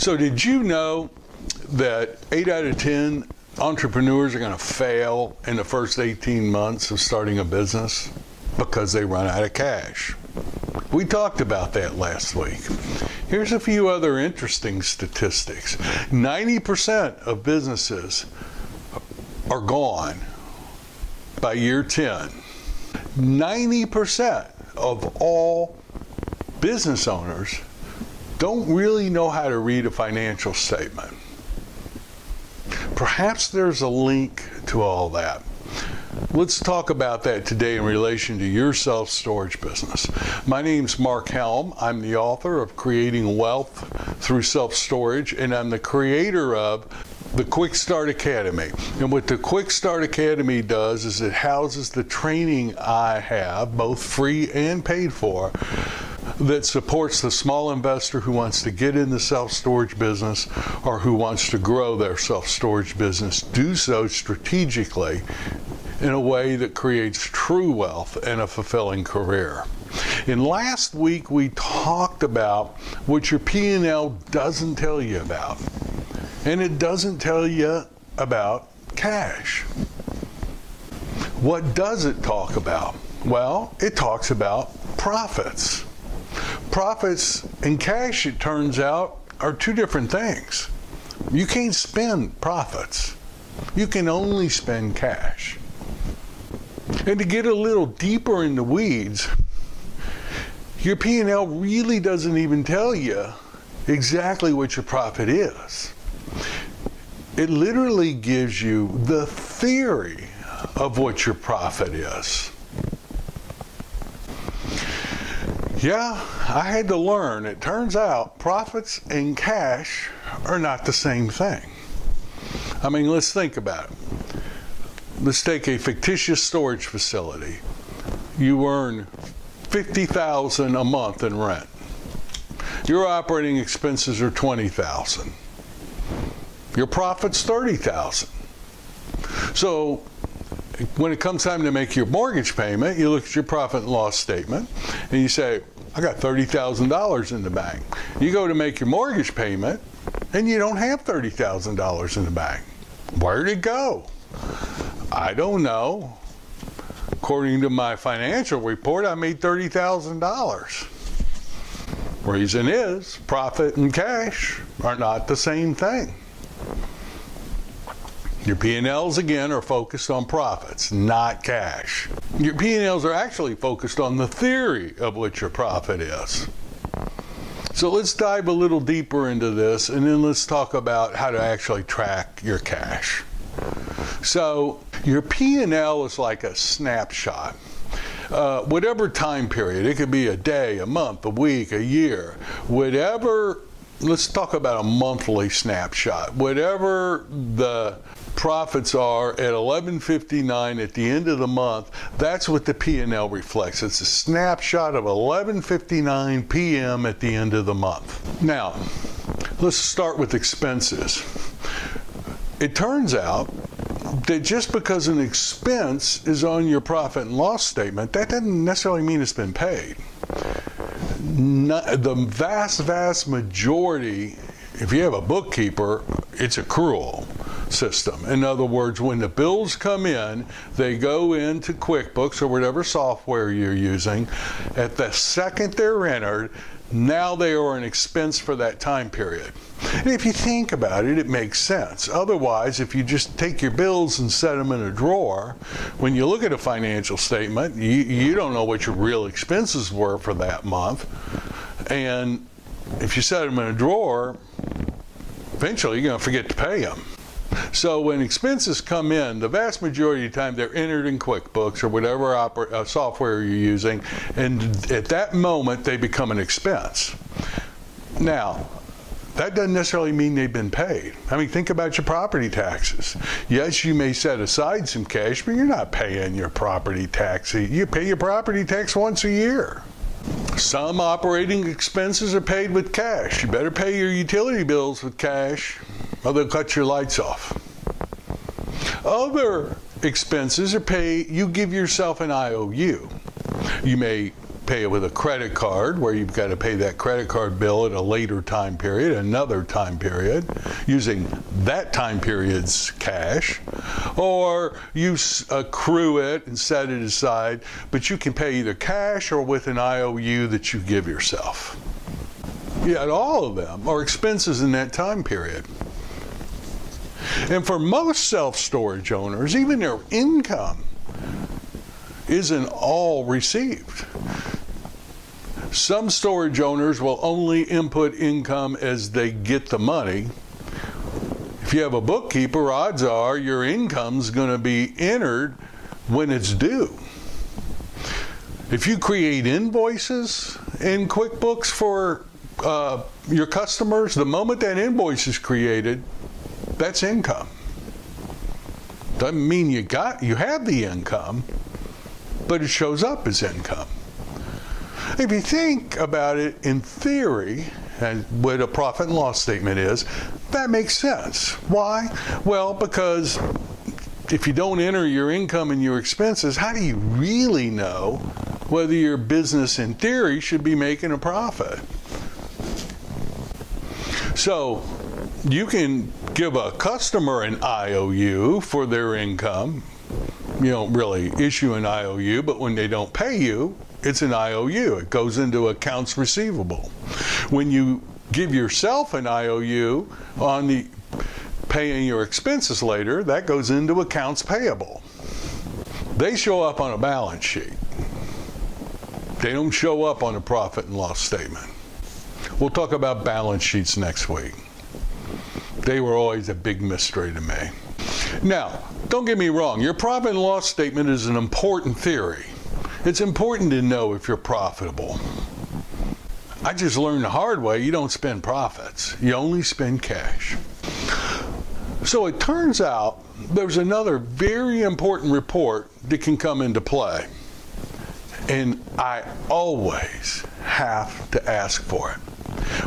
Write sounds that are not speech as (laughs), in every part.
So, did you know that 8 out of 10 entrepreneurs are going to fail in the first 18 months of starting a business because they run out of cash? We talked about that last week. Here's a few other interesting statistics 90% of businesses are gone by year 10. 90% of all business owners don't really know how to read a financial statement. Perhaps there's a link to all that. Let's talk about that today in relation to your self storage business. My name's Mark Helm. I'm the author of Creating Wealth Through Self Storage, and I'm the creator of the Quick Start Academy. And what the Quick Start Academy does is it houses the training I have, both free and paid for, that supports the small investor who wants to get in the self storage business or who wants to grow their self storage business. Do so strategically in a way that creates true wealth and a fulfilling career. And last week we talked about what your P&L doesn't tell you about. And it doesn't tell you about cash. What does it talk about? Well, it talks about profits. Profits and cash, it turns out, are two different things. You can't spend profits. You can only spend cash. And to get a little deeper in the weeds, your P&L really doesn't even tell you exactly what your profit is. It literally gives you the theory of what your profit is. Yeah, I had to learn. It turns out profits and cash are not the same thing. I mean, let's think about it let's take a fictitious storage facility. You earn 50,000 a month in rent. Your operating expenses are 20,000. Your profit's 30,000. So when it comes time to make your mortgage payment, you look at your profit and loss statement and you say, I got $30,000 in the bank. You go to make your mortgage payment and you don't have $30,000 in the bank. Where'd it go? I don't know. According to my financial report, I made $30,000. Reason is, profit and cash are not the same thing. Your P&Ls again are focused on profits, not cash. Your P&Ls are actually focused on the theory of what your profit is. So let's dive a little deeper into this and then let's talk about how to actually track your cash. So your P&L is like a snapshot. Uh, whatever time period, it could be a day, a month, a week, a year, whatever, let's talk about a monthly snapshot. Whatever the profits are at 11:59 at the end of the month, that's what the P&L reflects. It's a snapshot of 11:59 p.m. at the end of the month. Now, let's start with expenses. It turns out that just because an expense is on your profit and loss statement, that doesn't necessarily mean it's been paid. Not, the vast, vast majority, if you have a bookkeeper, it's accrual system. In other words, when the bills come in, they go into QuickBooks or whatever software you're using. At the second they're entered, now they are an expense for that time period. And if you think about it, it makes sense. Otherwise, if you just take your bills and set them in a drawer, when you look at a financial statement, you, you don't know what your real expenses were for that month. And if you set them in a drawer, eventually you're going to forget to pay them. So when expenses come in, the vast majority of the time they're entered in QuickBooks or whatever uh, software you're using, and at that moment they become an expense. Now, that doesn't necessarily mean they've been paid. I mean, think about your property taxes. Yes, you may set aside some cash, but you're not paying your property tax. You pay your property tax once a year. Some operating expenses are paid with cash. You better pay your utility bills with cash or they'll cut your lights off. Other expenses are paid, you give yourself an IOU. You may pay it with a credit card, where you've got to pay that credit card bill at a later time period, another time period, using that time period's cash, or you accrue it and set it aside, but you can pay either cash or with an IOU that you give yourself. Yet all of them are expenses in that time period. And for most self storage owners, even their income isn't all received. Some storage owners will only input income as they get the money. If you have a bookkeeper, odds are your income's going to be entered when it's due. If you create invoices in QuickBooks for uh, your customers, the moment that invoice is created, that's income. Doesn't mean you got you have the income, but it shows up as income. If you think about it in theory, and what a profit and loss statement is, that makes sense. Why? Well, because if you don't enter your income and your expenses, how do you really know whether your business in theory should be making a profit? So you can give a customer an IOU for their income. You don't really issue an IOU, but when they don't pay you, it's an IOU. It goes into accounts receivable. When you give yourself an IOU on the paying your expenses later, that goes into accounts payable. They show up on a balance sheet. They don't show up on a profit and loss statement. We'll talk about balance sheets next week. They were always a big mystery to me. Now, don't get me wrong, your profit and loss statement is an important theory. It's important to know if you're profitable. I just learned the hard way you don't spend profits, you only spend cash. So it turns out there's another very important report that can come into play. And I always have to ask for it.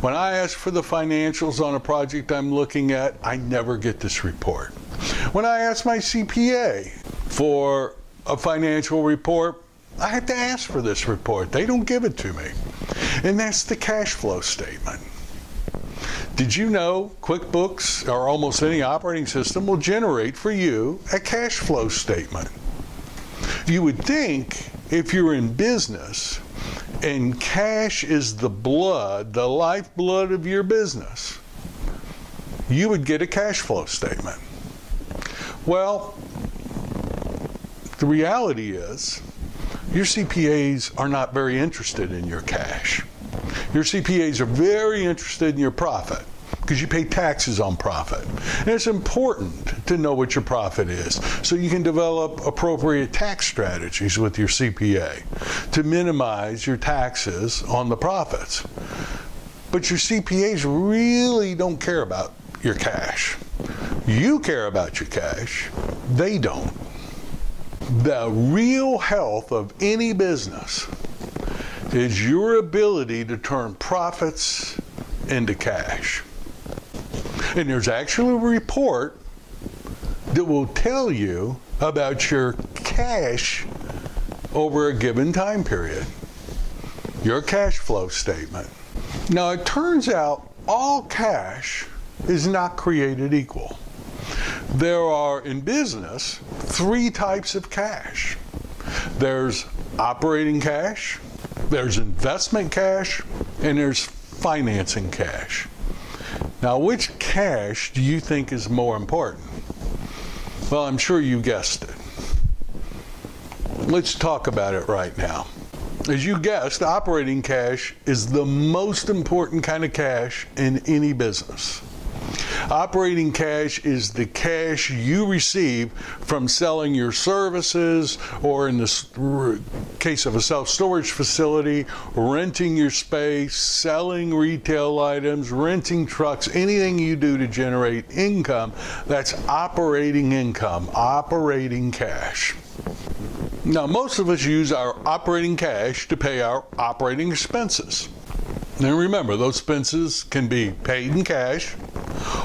When I ask for the financials on a project I'm looking at, I never get this report. When I ask my CPA for a financial report, I have to ask for this report. They don't give it to me. And that's the cash flow statement. Did you know QuickBooks or almost any operating system will generate for you a cash flow statement? You would think if you're in business and cash is the blood, the lifeblood of your business, you would get a cash flow statement. Well, the reality is your CPAs are not very interested in your cash. Your CPAs are very interested in your profit because you pay taxes on profit. And it's important to know what your profit is so you can develop appropriate tax strategies with your CPA to minimize your taxes on the profits. But your CPAs really don't care about your cash. You care about your cash, they don't. The real health of any business is your ability to turn profits into cash. And there's actually a report that will tell you about your cash over a given time period, your cash flow statement. Now, it turns out all cash is not created equal. There are in business three types of cash there's operating cash, there's investment cash, and there's financing cash. Now, which cash do you think is more important? Well, I'm sure you guessed it. Let's talk about it right now. As you guessed, operating cash is the most important kind of cash in any business. Operating cash is the cash you receive from selling your services, or in the case of a self storage facility, renting your space, selling retail items, renting trucks, anything you do to generate income. That's operating income, operating cash. Now, most of us use our operating cash to pay our operating expenses. And remember, those expenses can be paid in cash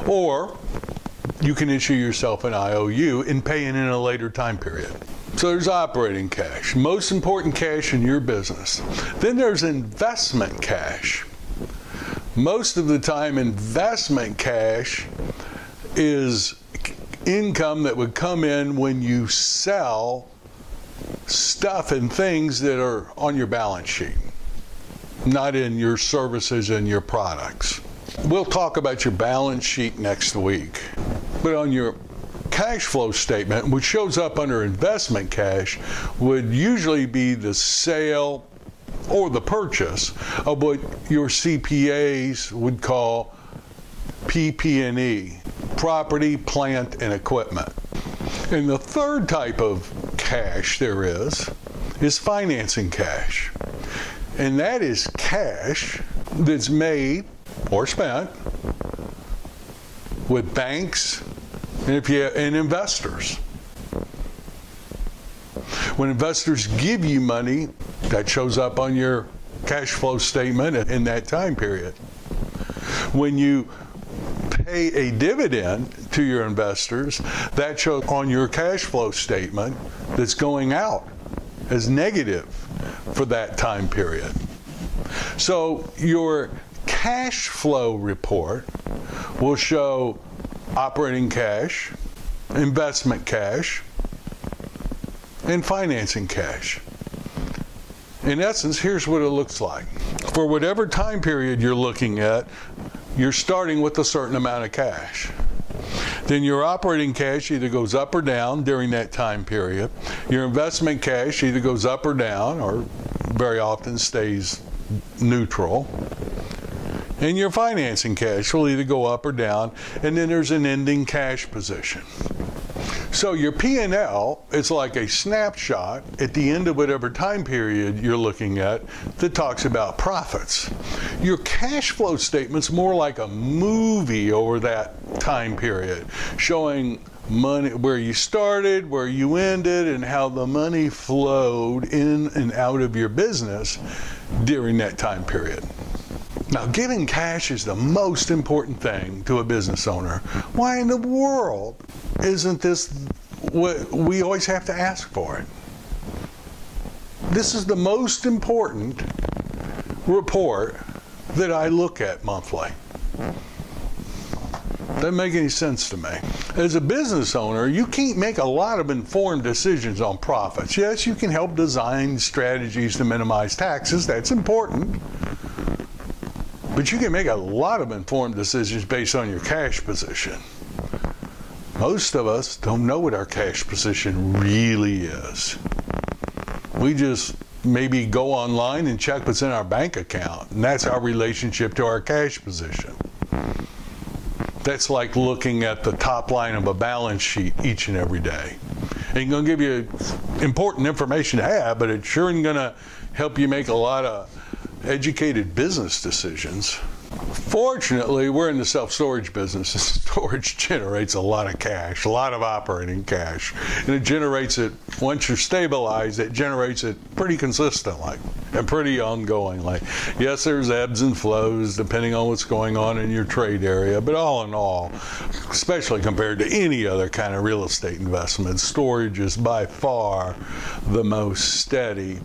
or you can issue yourself an IOU and pay it in a later time period. So there's operating cash, most important cash in your business. Then there's investment cash. Most of the time, investment cash is income that would come in when you sell stuff and things that are on your balance sheet, not in your services and your products. We'll talk about your balance sheet next week. But on your cash flow statement, which shows up under investment cash, would usually be the sale or the purchase of what your CPAs would call PP&E, property, plant, and equipment. And the third type of cash there is is financing cash. And that is cash that's made or spent with banks and if you and investors. When investors give you money, that shows up on your cash flow statement in that time period. When you pay a dividend to your investors, that shows on your cash flow statement that's going out as negative for that time period. So your cash flow report will show operating cash, investment cash, and financing cash. In essence, here's what it looks like. For whatever time period you're looking at, you're starting with a certain amount of cash. Then your operating cash either goes up or down during that time period. Your investment cash either goes up or down, or very often stays neutral. And your financing cash will either go up or down, and then there's an ending cash position. So your P&L is like a snapshot at the end of whatever time period you're looking at that talks about profits. Your cash flow statement's more like a movie over that time period, showing money where you started, where you ended, and how the money flowed in and out of your business during that time period. Now, giving cash is the most important thing to a business owner. Why in the world isn't this what we always have to ask for it? This is the most important report that I look at monthly. Doesn't make any sense to me. As a business owner, you can't make a lot of informed decisions on profits. Yes, you can help design strategies to minimize taxes, that's important. But you can make a lot of informed decisions based on your cash position. Most of us don't know what our cash position really is. We just maybe go online and check what's in our bank account, and that's our relationship to our cash position. That's like looking at the top line of a balance sheet each and every day. Ain't gonna give you important information to have, but it's sure ain't going to help you make a lot of educated business decisions. Fortunately, we're in the self storage business. (laughs) Storage generates a lot of cash, a lot of operating cash. And it generates it, once you're stabilized, it generates it pretty consistently and pretty ongoingly. Yes, there's ebbs and flows depending on what's going on in your trade area, but all in all, especially compared to any other kind of real estate investment, storage is by far the most steady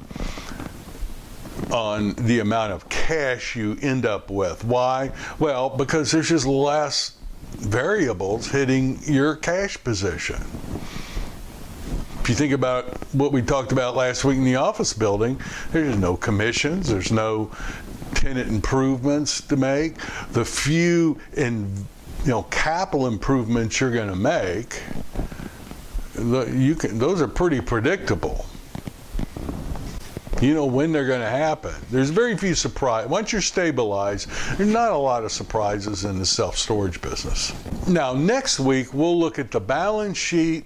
on the amount of cash you end up with. Why? Well, because there's just less variables hitting your cash position. If you think about what we talked about last week in the office building, there's no commissions, there's no tenant improvements to make. The few in you know capital improvements you're going to make, you can those are pretty predictable. You know when they're going to happen. There's very few surprises. Once you're stabilized, there's not a lot of surprises in the self storage business. Now, next week, we'll look at the balance sheet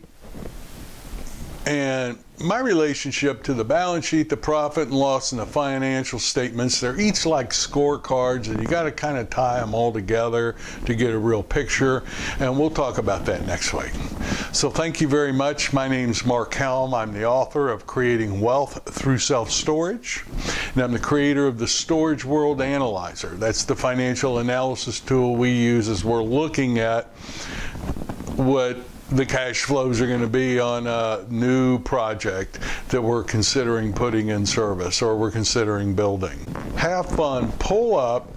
and my relationship to the balance sheet, the profit and loss, and the financial statements, they're each like scorecards, and you got to kind of tie them all together to get a real picture. And we'll talk about that next week. So, thank you very much. My name is Mark Helm. I'm the author of Creating Wealth Through Self Storage, and I'm the creator of the Storage World Analyzer. That's the financial analysis tool we use as we're looking at what the cash flows are going to be on a new project that we're considering putting in service or we're considering building. Have fun, pull up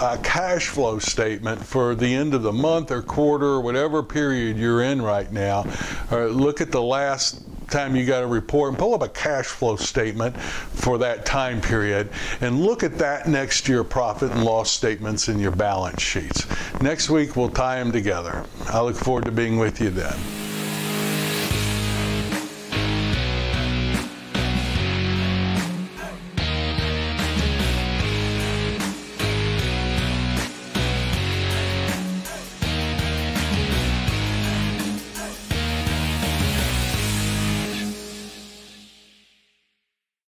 a cash flow statement for the end of the month or quarter or whatever period you're in right now. Or look at the last time you got a report and pull up a cash flow statement for that time period and look at that next year profit and loss statements in your balance sheets. Next week we'll tie them together. I look forward to being with you then.